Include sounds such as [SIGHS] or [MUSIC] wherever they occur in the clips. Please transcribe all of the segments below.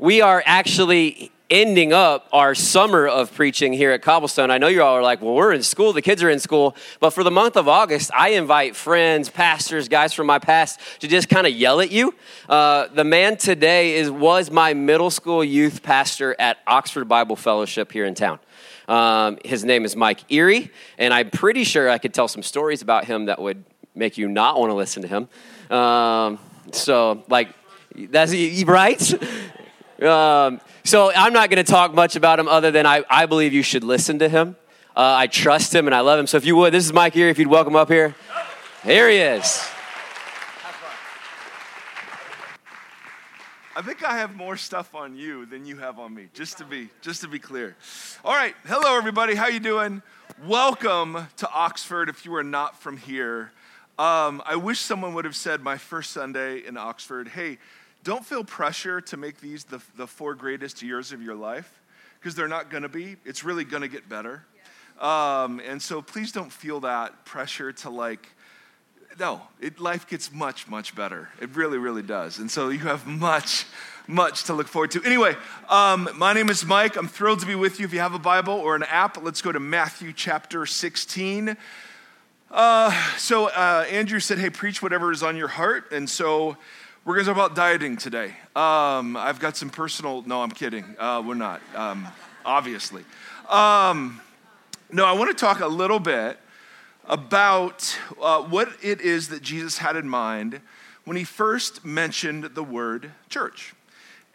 we are actually ending up our summer of preaching here at Cobblestone. I know you all are like, well, we're in school, the kids are in school. But for the month of August, I invite friends, pastors, guys from my past to just kind of yell at you. Uh, the man today is, was my middle school youth pastor at Oxford Bible Fellowship here in town. Um, his name is Mike Erie, and I'm pretty sure I could tell some stories about him that would make you not want to listen to him. Um, so, like, that's right. [LAUGHS] Um, so I'm not going to talk much about him other than I, I believe you should listen to him. Uh, I trust him and I love him. So if you would, this is Mike here. If you'd welcome up here. Here he is. I think I have more stuff on you than you have on me. Just to be just to be clear. All right, hello everybody. How you doing? Welcome to Oxford. If you are not from here, um, I wish someone would have said my first Sunday in Oxford. Hey, don't feel pressure to make these the, the four greatest years of your life because they're not going to be. It's really going to get better. Um, and so please don't feel that pressure to like, no, it, life gets much, much better. It really, really does. And so you have much, much to look forward to. Anyway, um, my name is Mike. I'm thrilled to be with you. If you have a Bible or an app, let's go to Matthew chapter 16. Uh, so uh, Andrew said, hey, preach whatever is on your heart. And so we're going to talk about dieting today. Um, I've got some personal, no, I'm kidding. Uh, we're not, um, obviously. Um, no, I want to talk a little bit about uh, what it is that Jesus had in mind when he first mentioned the word church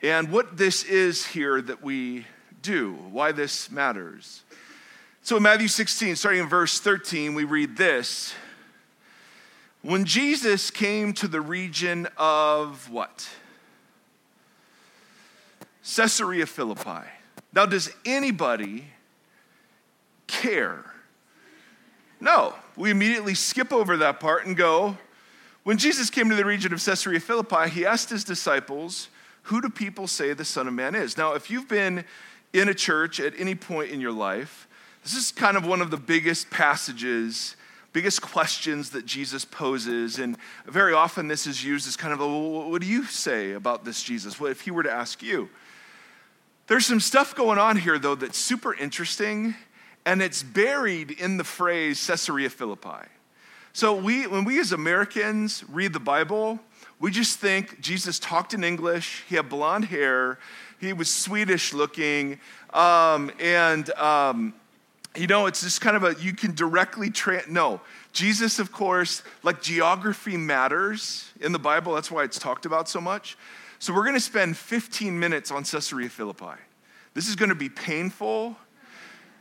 and what this is here that we do, why this matters. So in Matthew 16, starting in verse 13, we read this when Jesus came to the region of what? Caesarea Philippi. Now, does anybody care? No. We immediately skip over that part and go, when Jesus came to the region of Caesarea Philippi, he asked his disciples, Who do people say the Son of Man is? Now, if you've been in a church at any point in your life, this is kind of one of the biggest passages biggest questions that Jesus poses. And very often this is used as kind of, a, what do you say about this Jesus? What if he were to ask you? There's some stuff going on here, though, that's super interesting, and it's buried in the phrase Caesarea Philippi. So we, when we as Americans read the Bible, we just think Jesus talked in English, he had blonde hair, he was Swedish looking, um, and um, you know, it's just kind of a, you can directly, tra- no. Jesus, of course, like geography matters in the Bible. That's why it's talked about so much. So we're going to spend 15 minutes on Caesarea Philippi. This is going to be painful.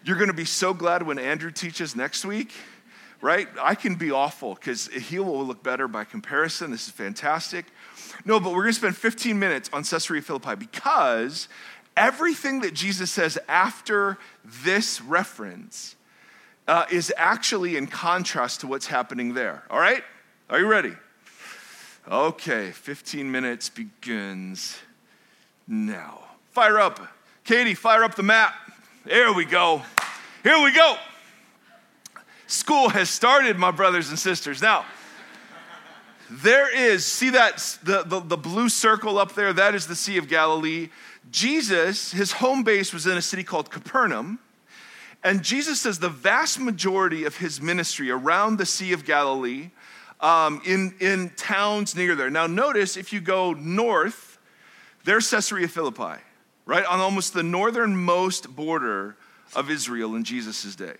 You're going to be so glad when Andrew teaches next week, right? I can be awful because he will look better by comparison. This is fantastic. No, but we're going to spend 15 minutes on Caesarea Philippi because everything that Jesus says after this reference uh, is actually in contrast to what's happening there. All right? Are you ready? Okay, 15 minutes begins now. Fire up. Katie, fire up the map. There we go. Here we go. School has started, my brothers and sisters. Now, there is, see that, the, the, the blue circle up there? That is the Sea of Galilee. Jesus, his home base was in a city called Capernaum. And Jesus says the vast majority of his ministry around the Sea of Galilee, um, in, in towns near there. Now, notice if you go north, there's Caesarea Philippi, right? On almost the northernmost border of Israel in Jesus' day.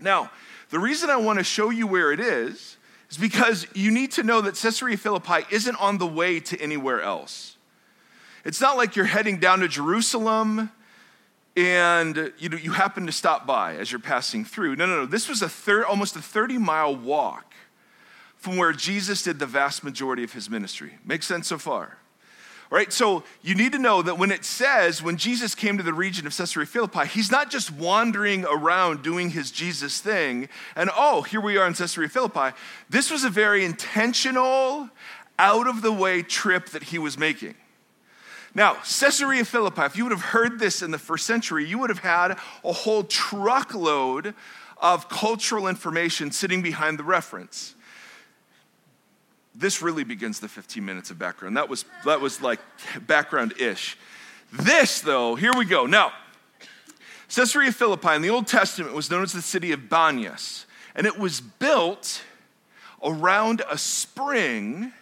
Now, the reason I want to show you where it is is because you need to know that Caesarea Philippi isn't on the way to anywhere else. It's not like you're heading down to Jerusalem and you, know, you happen to stop by as you're passing through. No, no, no. This was a third, almost a 30 mile walk from where Jesus did the vast majority of his ministry. Makes sense so far? All right, so you need to know that when it says when Jesus came to the region of Caesarea Philippi, he's not just wandering around doing his Jesus thing and oh, here we are in Caesarea Philippi. This was a very intentional, out of the way trip that he was making. Now, Caesarea Philippi, if you would have heard this in the first century, you would have had a whole truckload of cultural information sitting behind the reference. This really begins the 15 minutes of background. That was, that was like background ish. This, though, here we go. Now, Caesarea Philippi in the Old Testament was known as the city of Banias, and it was built around a spring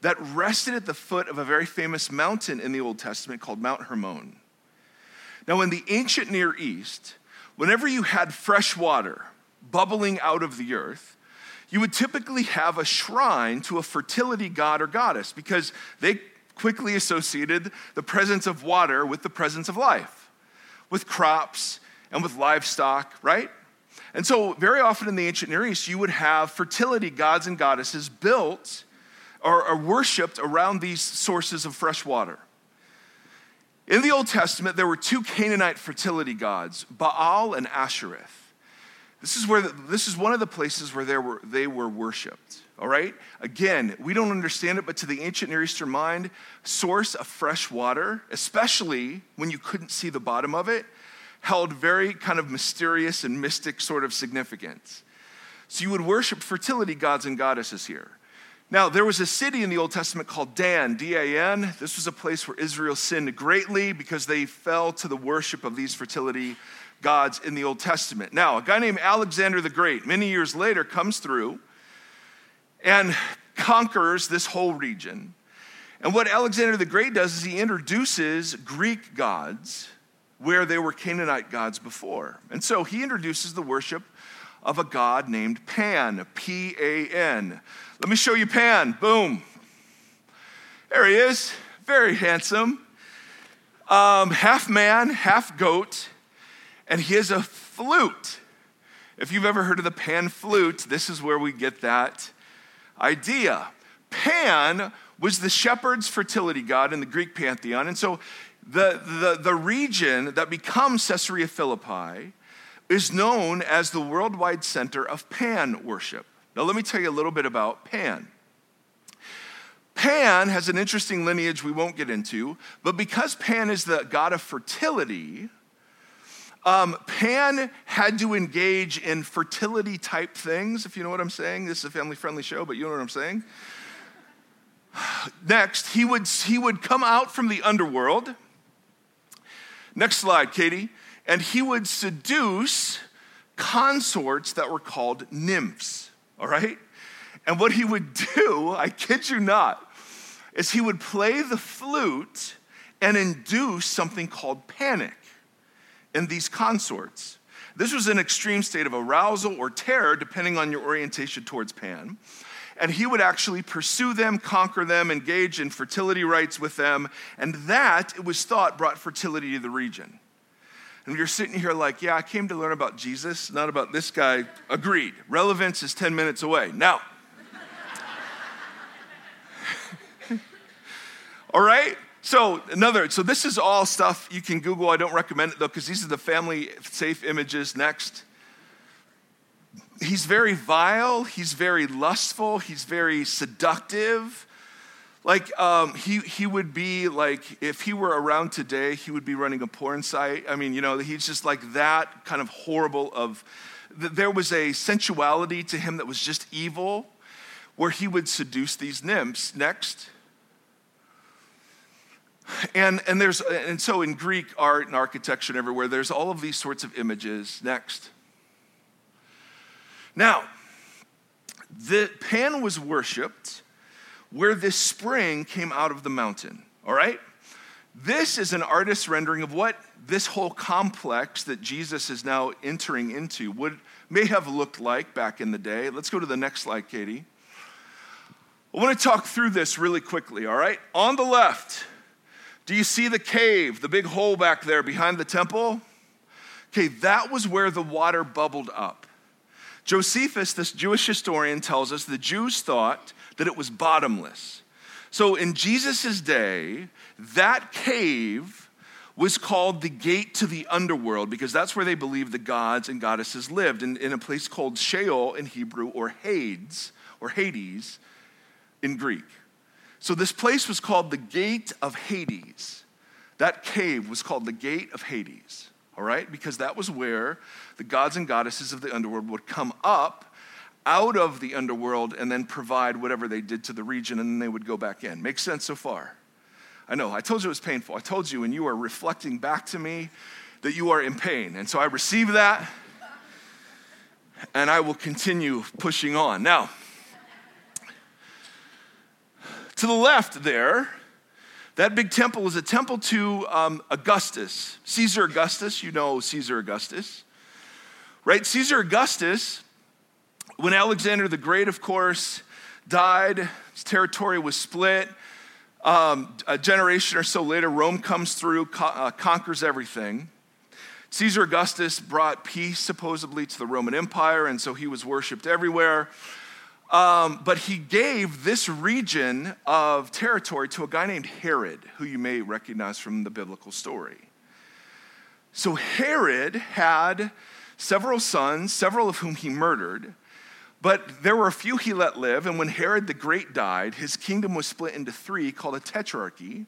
that rested at the foot of a very famous mountain in the Old Testament called Mount Hermon. Now, in the ancient Near East, whenever you had fresh water bubbling out of the earth, you would typically have a shrine to a fertility god or goddess because they quickly associated the presence of water with the presence of life, with crops and with livestock, right? And so, very often in the ancient Near East, you would have fertility gods and goddesses built or, or worshiped around these sources of fresh water. In the Old Testament, there were two Canaanite fertility gods, Baal and Ashereth. This is, where the, this is one of the places where they were, they were worshiped. All right? Again, we don't understand it, but to the ancient Near Eastern mind, source of fresh water, especially when you couldn't see the bottom of it, held very kind of mysterious and mystic sort of significance. So you would worship fertility gods and goddesses here. Now, there was a city in the Old Testament called Dan, D A N. This was a place where Israel sinned greatly because they fell to the worship of these fertility gods in the Old Testament. Now, a guy named Alexander the Great, many years later, comes through and conquers this whole region. And what Alexander the Great does is he introduces Greek gods where there were Canaanite gods before. And so he introduces the worship of a god named Pan, P A N. Let me show you Pan. Boom. There he is, very handsome. Um, half man, half goat, and he has a flute. If you've ever heard of the pan flute, this is where we get that idea. Pan was the shepherd's fertility god in the Greek pantheon, and so the, the, the region that becomes Caesarea Philippi is known as the worldwide center of Pan worship. Now, let me tell you a little bit about Pan. Pan has an interesting lineage we won't get into, but because Pan is the god of fertility, um, Pan had to engage in fertility type things, if you know what I'm saying. This is a family friendly show, but you know what I'm saying. [SIGHS] Next, he would, he would come out from the underworld. Next slide, Katie and he would seduce consorts that were called nymphs, all right? And what he would do, [LAUGHS] I kid you not, is he would play the flute and induce something called panic in these consorts. This was an extreme state of arousal or terror, depending on your orientation towards Pan. And he would actually pursue them, conquer them, engage in fertility rites with them, and that, it was thought, brought fertility to the region and you're sitting here like, yeah, I came to learn about Jesus, not about this guy, agreed. Relevance is 10 minutes away. Now, [LAUGHS] all right? So, another, so this is all stuff you can Google. I don't recommend it though, because these are the family safe images. Next. He's very vile, he's very lustful, he's very seductive. Like, um, he, he would be like, if he were around today, he would be running a porn site. I mean, you know, he's just like that kind of horrible of, there was a sensuality to him that was just evil, where he would seduce these nymphs. Next. And, and, there's, and so in Greek art and architecture and everywhere, there's all of these sorts of images. Next. Now, the Pan was worshipped where this spring came out of the mountain, all right? This is an artist's rendering of what this whole complex that Jesus is now entering into would may have looked like back in the day. Let's go to the next slide, Katie. I want to talk through this really quickly, all right? On the left, do you see the cave, the big hole back there behind the temple? Okay, that was where the water bubbled up. Josephus, this Jewish historian, tells us the Jews thought that it was bottomless. So in Jesus' day, that cave was called the gate to the underworld because that's where they believed the gods and goddesses lived, in, in a place called Sheol in Hebrew or Hades or Hades in Greek. So this place was called the gate of Hades. That cave was called the gate of Hades, all right? Because that was where the gods and goddesses of the underworld would come up out of the underworld and then provide whatever they did to the region, and then they would go back in. Makes sense so far? I know. I told you it was painful. I told you, and you are reflecting back to me that you are in pain. And so I receive that, and I will continue pushing on. Now, to the left there, that big temple is a temple to um, Augustus, Caesar Augustus. You know Caesar Augustus, right? Caesar Augustus, when Alexander the Great, of course, died, his territory was split. Um, a generation or so later, Rome comes through, co- uh, conquers everything. Caesar Augustus brought peace supposedly to the Roman Empire, and so he was worshiped everywhere. Um, but he gave this region of territory to a guy named Herod, who you may recognize from the biblical story. So Herod had several sons, several of whom he murdered, but there were a few he let live. And when Herod the Great died, his kingdom was split into three called a tetrarchy.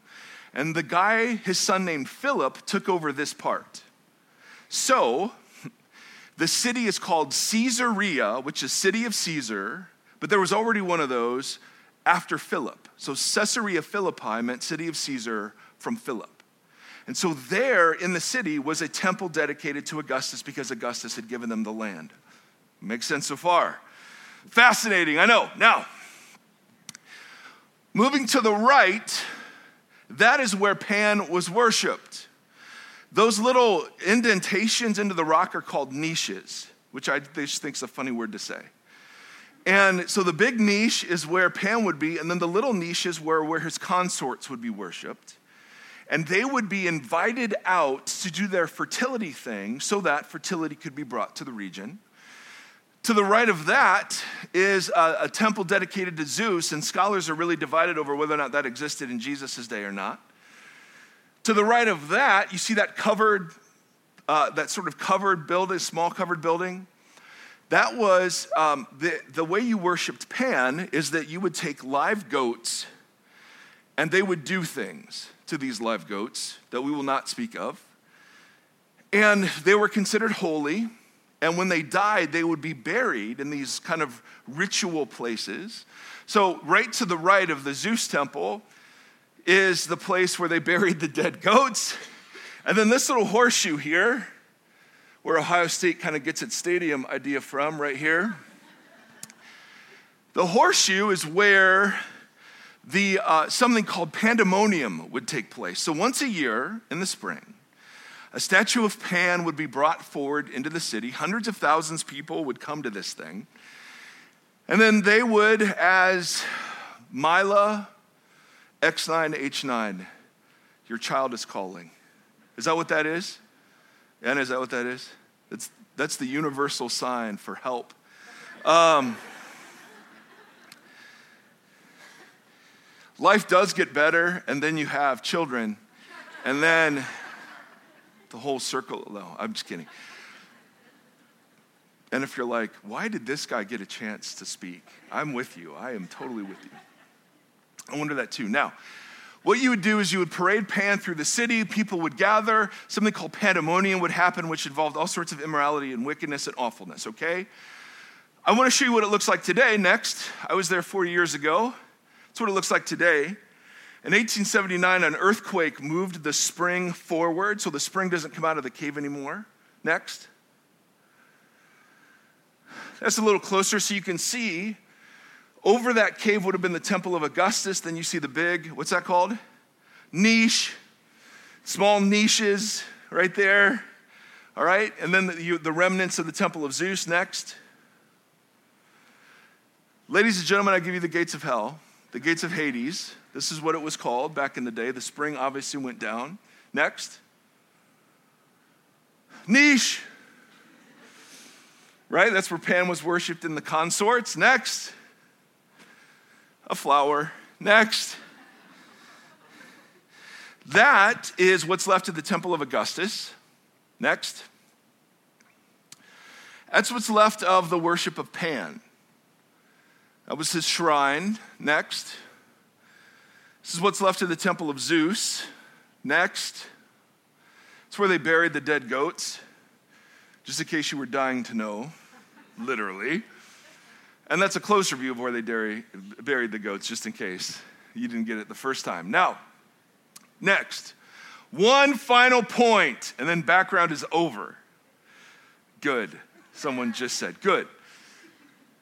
And the guy, his son named Philip, took over this part. So [LAUGHS] the city is called Caesarea, which is city of Caesar but there was already one of those after Philip. So Caesarea Philippi meant city of Caesar from Philip. And so there in the city was a temple dedicated to Augustus because Augustus had given them the land. Makes sense so far. Fascinating, I know. Now, moving to the right, that is where Pan was worshiped. Those little indentations into the rock are called niches, which I just think is a funny word to say. And so the big niche is where Pan would be, and then the little niches is where, where his consorts would be worshiped. And they would be invited out to do their fertility thing so that fertility could be brought to the region. To the right of that is a, a temple dedicated to Zeus, and scholars are really divided over whether or not that existed in Jesus' day or not. To the right of that, you see that covered, uh, that sort of covered building, small covered building. That was um, the, the way you worshiped Pan is that you would take live goats and they would do things to these live goats that we will not speak of. And they were considered holy. And when they died, they would be buried in these kind of ritual places. So, right to the right of the Zeus temple is the place where they [LAUGHS] buried the dead goats. And then this little horseshoe here where Ohio State kind of gets its stadium idea from, right here. The horseshoe is where the, uh, something called pandemonium would take place. So once a year in the spring, a statue of Pan would be brought forward into the city. Hundreds of thousands of people would come to this thing. And then they would, as Mila X9H9, your child is calling. Is that what that is? Anna, is that what that is? That's, that's the universal sign for help. Um, life does get better, and then you have children, and then the whole circle. No, I'm just kidding. And if you're like, why did this guy get a chance to speak? I'm with you. I am totally with you. I wonder that too. Now, what you would do is you would parade Pan through the city. People would gather. Something called pandemonium would happen, which involved all sorts of immorality and wickedness and awfulness, okay? I want to show you what it looks like today next. I was there four years ago. That's what it looks like today. In 1879, an earthquake moved the spring forward, so the spring doesn't come out of the cave anymore. Next. That's a little closer so you can see over that cave would have been the temple of Augustus. Then you see the big, what's that called? Niche. Small niches right there. All right? And then the, you, the remnants of the temple of Zeus next. Ladies and gentlemen, I give you the gates of hell, the gates of Hades. This is what it was called back in the day. The spring obviously went down. Next. Niche. Right? That's where Pan was worshiped in the consorts. Next a flower. Next. That is what's left of the Temple of Augustus. Next. That's what's left of the worship of Pan. That was his shrine. Next. This is what's left of the Temple of Zeus. Next. It's where they buried the dead goats, just in case you were dying to know, literally. And that's a closer view of where they buried the goats, just in case you didn't get it the first time. Now, Next, one final point, and then background is over. Good. Someone just said, good.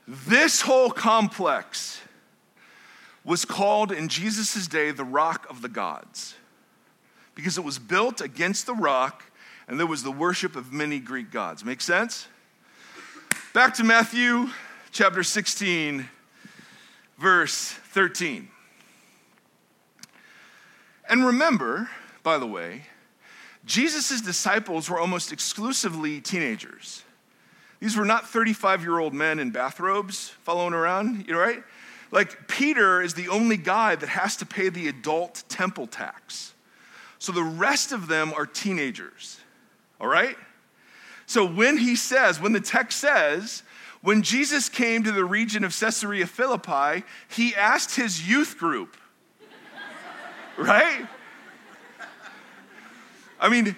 This whole complex was called in Jesus' day the Rock of the Gods because it was built against the rock and there was the worship of many Greek gods. Make sense? Back to Matthew chapter 16, verse 13. And remember, by the way, Jesus' disciples were almost exclusively teenagers. These were not 35 year old men in bathrobes following around, you know, right? Like, Peter is the only guy that has to pay the adult temple tax. So the rest of them are teenagers, all right? So when he says, when the text says, when Jesus came to the region of Caesarea Philippi, he asked his youth group, [LAUGHS] right? I mean,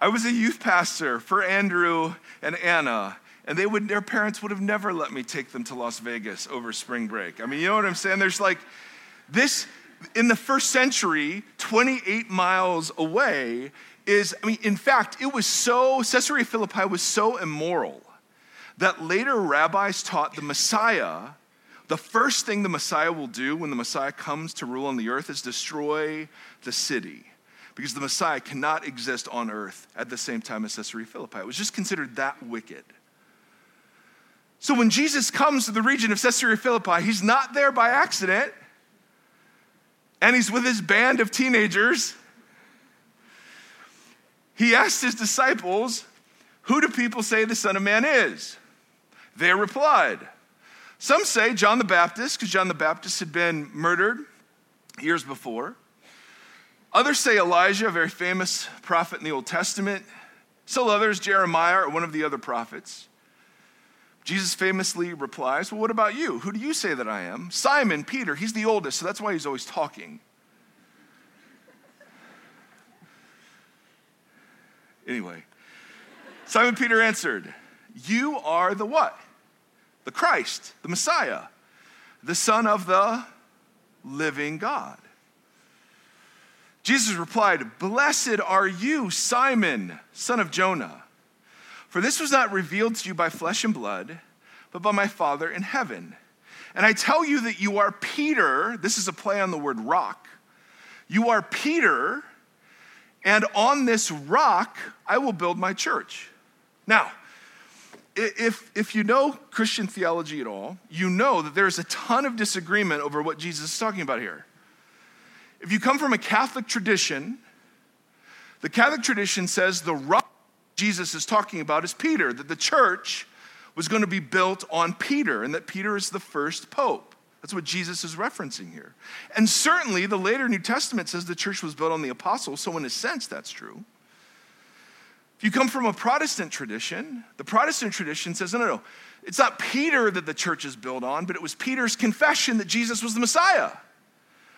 I was a youth pastor for Andrew and Anna, and they would, their parents would have never let me take them to Las Vegas over spring break. I mean, you know what I'm saying? There's like this, in the first century, 28 miles away is, I mean, in fact, it was so, Caesarea Philippi was so immoral that later rabbis taught the Messiah, the first thing the Messiah will do when the Messiah comes to rule on the earth is destroy the city because the Messiah cannot exist on earth at the same time as Caesarea Philippi. It was just considered that wicked. So when Jesus comes to the region of Caesarea Philippi, he's not there by accident, and he's with his band of teenagers. He asked his disciples, Who do people say the Son of Man is? They replied, Some say John the Baptist, because John the Baptist had been murdered years before. Others say Elijah, a very famous prophet in the Old Testament. Still others, Jeremiah or one of the other prophets. Jesus famously replies, Well, what about you? Who do you say that I am? Simon, Peter, he's the oldest, so that's why he's always talking. Anyway, Simon Peter answered, You are the what? The Christ, the Messiah, the Son of the living God. Jesus replied, Blessed are you, Simon, son of Jonah, for this was not revealed to you by flesh and blood, but by my Father in heaven. And I tell you that you are Peter, this is a play on the word rock. You are Peter, and on this rock I will build my church. Now, if, if you know Christian theology at all, you know that there's a ton of disagreement over what Jesus is talking about here. If you come from a Catholic tradition, the Catholic tradition says the rock Jesus is talking about is Peter, that the church was going to be built on Peter, and that Peter is the first pope. That's what Jesus is referencing here. And certainly the later New Testament says the church was built on the apostles, so in a sense that's true. If you come from a Protestant tradition, the Protestant tradition says, no, no, no, it's not Peter that the church is built on, but it was Peter's confession that Jesus was the Messiah.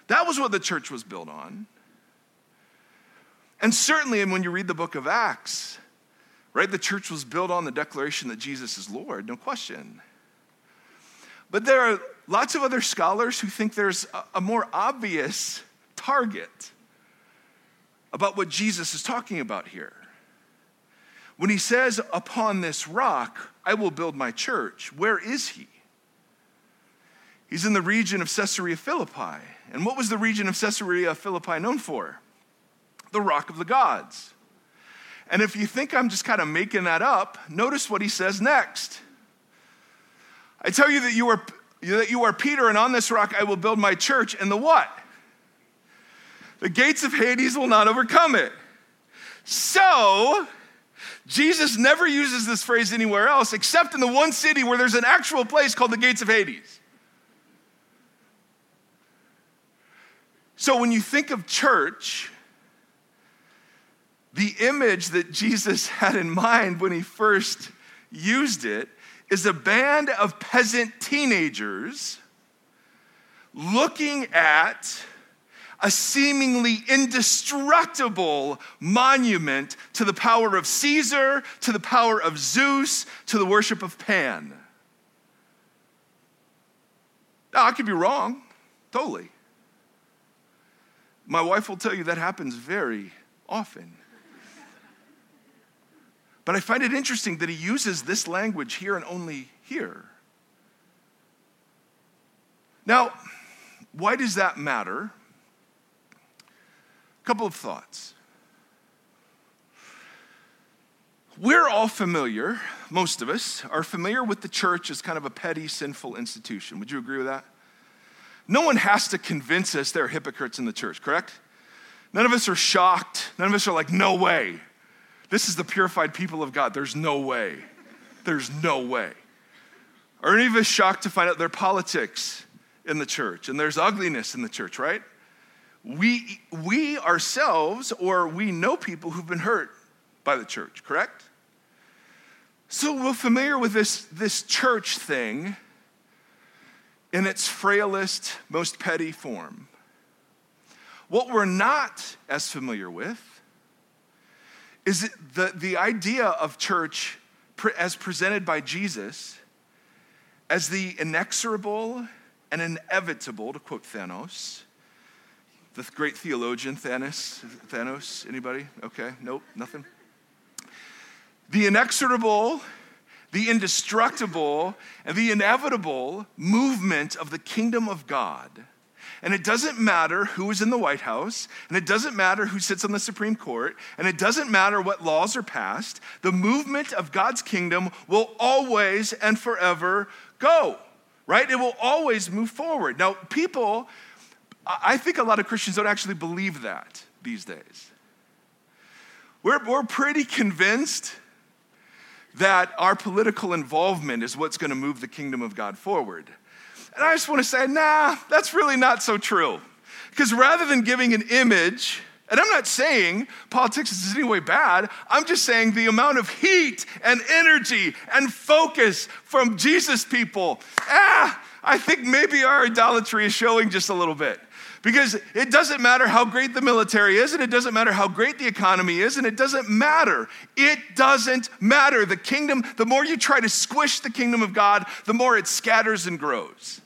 That was what the church was built on. And certainly, and when you read the book of Acts, right, the church was built on the declaration that Jesus is Lord, no question. But there are lots of other scholars who think there's a, more obvious target about what Jesus is talking about here. When he says, Upon this rock I will build my church, where is he? He's in the region of Caesarea Philippi. And what was the region of Caesarea Philippi known for? The Rock of the Gods. And if you think I'm just kind of making that up, notice what he says next. I tell you that you are that you are Peter, and on this rock I will build my church, and the what? The gates of Hades will not overcome it. So, Jesus never uses this phrase anywhere else except in the one city where there's an actual place called the gates of Hades. So when you think of church, the image that Jesus [LAUGHS] had in mind when he first used it is a band of peasant teenagers looking at a seemingly indestructible monument to the power of Caesar, to the power of Zeus, to the worship of Pan. Now, I could be wrong, totally. My wife will tell you that happens very often. But I find it interesting that he uses this language here and only here. Now, why does that matter? Couple of thoughts. We're all familiar, most of us are familiar with the church as kind of a petty, sinful institution. Would you agree with that? No one has to convince us there are hypocrites in the church, correct? None of us are shocked. None of us are like, no way. This is the purified people of God. There's no way. There's no way. Are any of us shocked to find out there are politics in the church and there's ugliness in the church, right? We, we ourselves or we know people who've been hurt by the church, correct? So we're familiar with this, this church thing in its frailest, most petty form. What we're not as familiar with is the, the idea of church as presented by Jesus as the inexorable and inevitable, to quote Thanos, the great theologian Thanos. Thanos, anybody? Okay, nope, nothing. The inexorable, the indestructible, and the inevitable movement of the kingdom of God and it doesn't matter who is in the White House, and it doesn't matter who sits on the Supreme Court, and it doesn't matter what laws are passed. The movement of God's kingdom will always and forever go, right? It will always move forward. Now, people, I think a lot of Christians don't actually believe that these days. We're, we're pretty convinced that our political involvement is what's going to move the kingdom of God forward. And I just want to say, nah, that's really not so true. Because rather than giving an image, and I'm not saying politics is in any way bad, I'm just saying the amount of heat and energy and focus from Jesus people, ah, I think maybe our idolatry is showing just a little bit. Because it doesn't matter how great the military is, and it doesn't matter how great the economy is, and it doesn't matter. It doesn't matter. The kingdom, the more you try to squish the kingdom of God, the more it scatters and grows.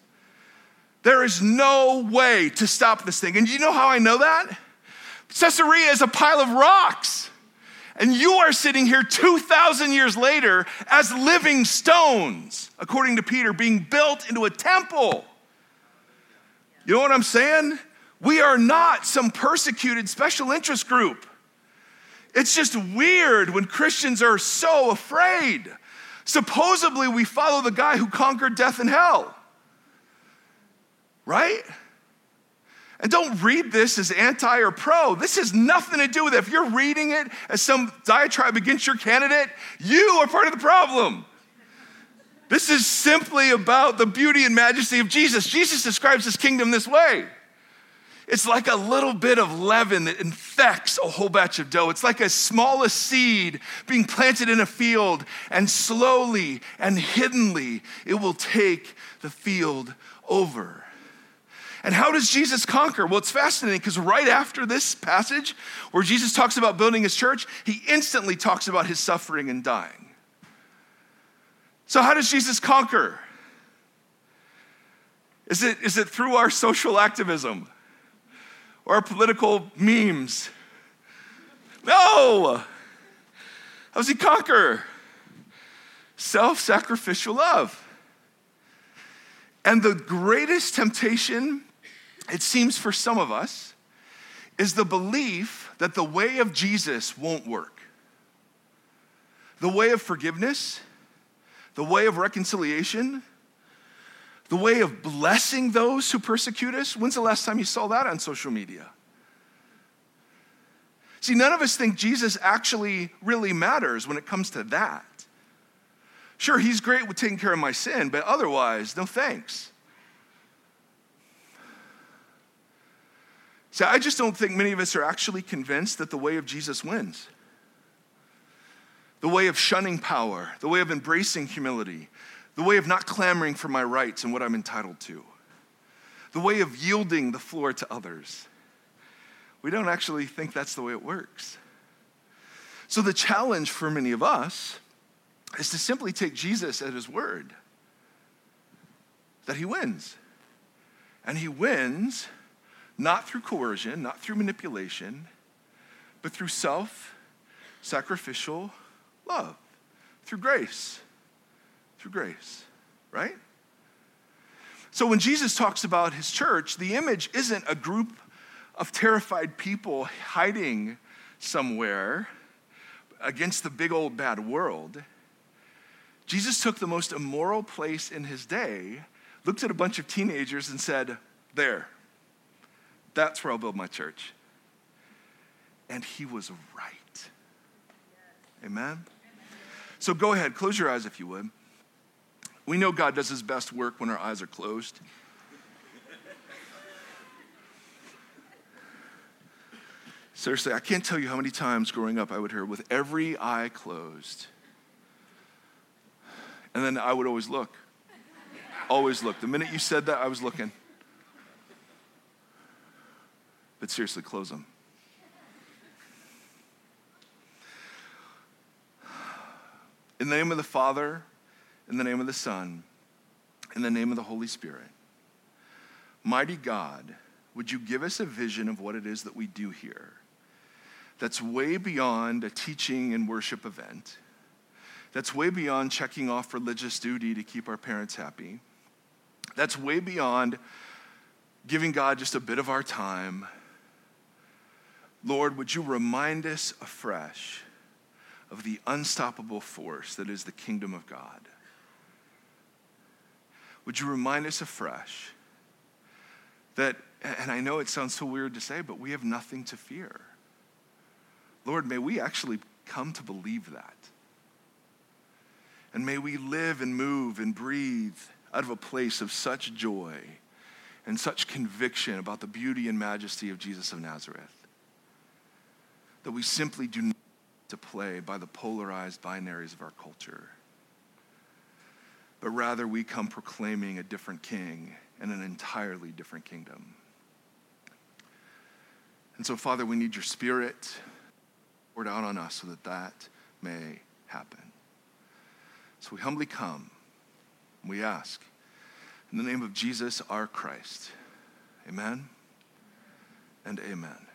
There is no way to stop this thing. And you know how I know that? Caesarea is a pile of rocks. And you are sitting here 2,000 years later as living stones, according to Peter, being built into a temple. You know what I'm saying? We are not some persecuted special interest group. It's just weird when Christians are so afraid. Supposedly, we follow the guy who conquered death and hell right? And don't read this as anti or pro. This has nothing to do with it. If you're reading it as some diatribe against your candidate, you are part of the problem. This is simply about the beauty and majesty of Jesus. Jesus describes his kingdom this way it's like a little bit of leaven that infects a whole batch of dough. It's like a smallest seed being planted in a field, and slowly and hiddenly it will take the field over. And how does Jesus conquer? Well, it's fascinating because right after this passage where Jesus talks about building his church, he instantly talks about his suffering and dying. So, how does Jesus conquer? Is it, is it through our social activism or political memes? No! How does he conquer? Self sacrificial love. And the greatest temptation it seems for some of us, is the belief that the way of Jesus won't work. The way of forgiveness, the way of reconciliation, the way of blessing those who persecute us. When's the last time you saw that on social media? See, none of us think Jesus actually really matters when it comes to that. Sure, he's great with taking care of my sin, but otherwise, no thanks. See, I just don't think many of us are actually convinced that the way of Jesus wins. The way of shunning power, the way of embracing humility, the way of not clamoring for my rights and what I'm entitled to, the way of yielding the floor to others. We don't actually think that's the way it works. So, the challenge for many of us is to simply take Jesus at his word that he wins. And he wins not through coercion, not through manipulation, but through self sacrificial love, through grace. Through grace, right? So when Jesus talks about his church, the image isn't a group of terrified people hiding somewhere against the big old bad world. Jesus took the most immoral place in his day, looked at a bunch of teenagers, and said, There, that's where I'll build my church. And he was right. Amen? So go ahead, close your eyes if you would. We know God does his best work when our eyes are closed. Seriously, I can't tell you how many times growing up I would hear, with every eye closed. And then I would always look. Always look. The minute you said that, I was looking. But seriously, close them. In the name of the Father, in the name of the Son, in the name of the Holy Spirit, mighty God, would you give us a vision of what it is that we do here? That's way beyond a teaching and worship event. That's way beyond checking off religious duty to keep our parents happy. That's way beyond giving God just a bit of our time. Lord, would you remind us afresh of the unstoppable force that is the kingdom of God? Would you remind us afresh that, and I know it sounds so weird to say, but we have nothing to fear. Lord, may we actually come to believe that. And may we live and move and breathe out of a place of such joy and such conviction about the beauty and majesty of Jesus of Nazareth that we simply do not to play by the polarized binaries of our culture, but rather we come proclaiming a different king and an entirely different kingdom. And so, Father, we need your spirit poured out on us so that that may happen. So we humbly come and we ask in the name of Jesus our Christ. Amen and amen.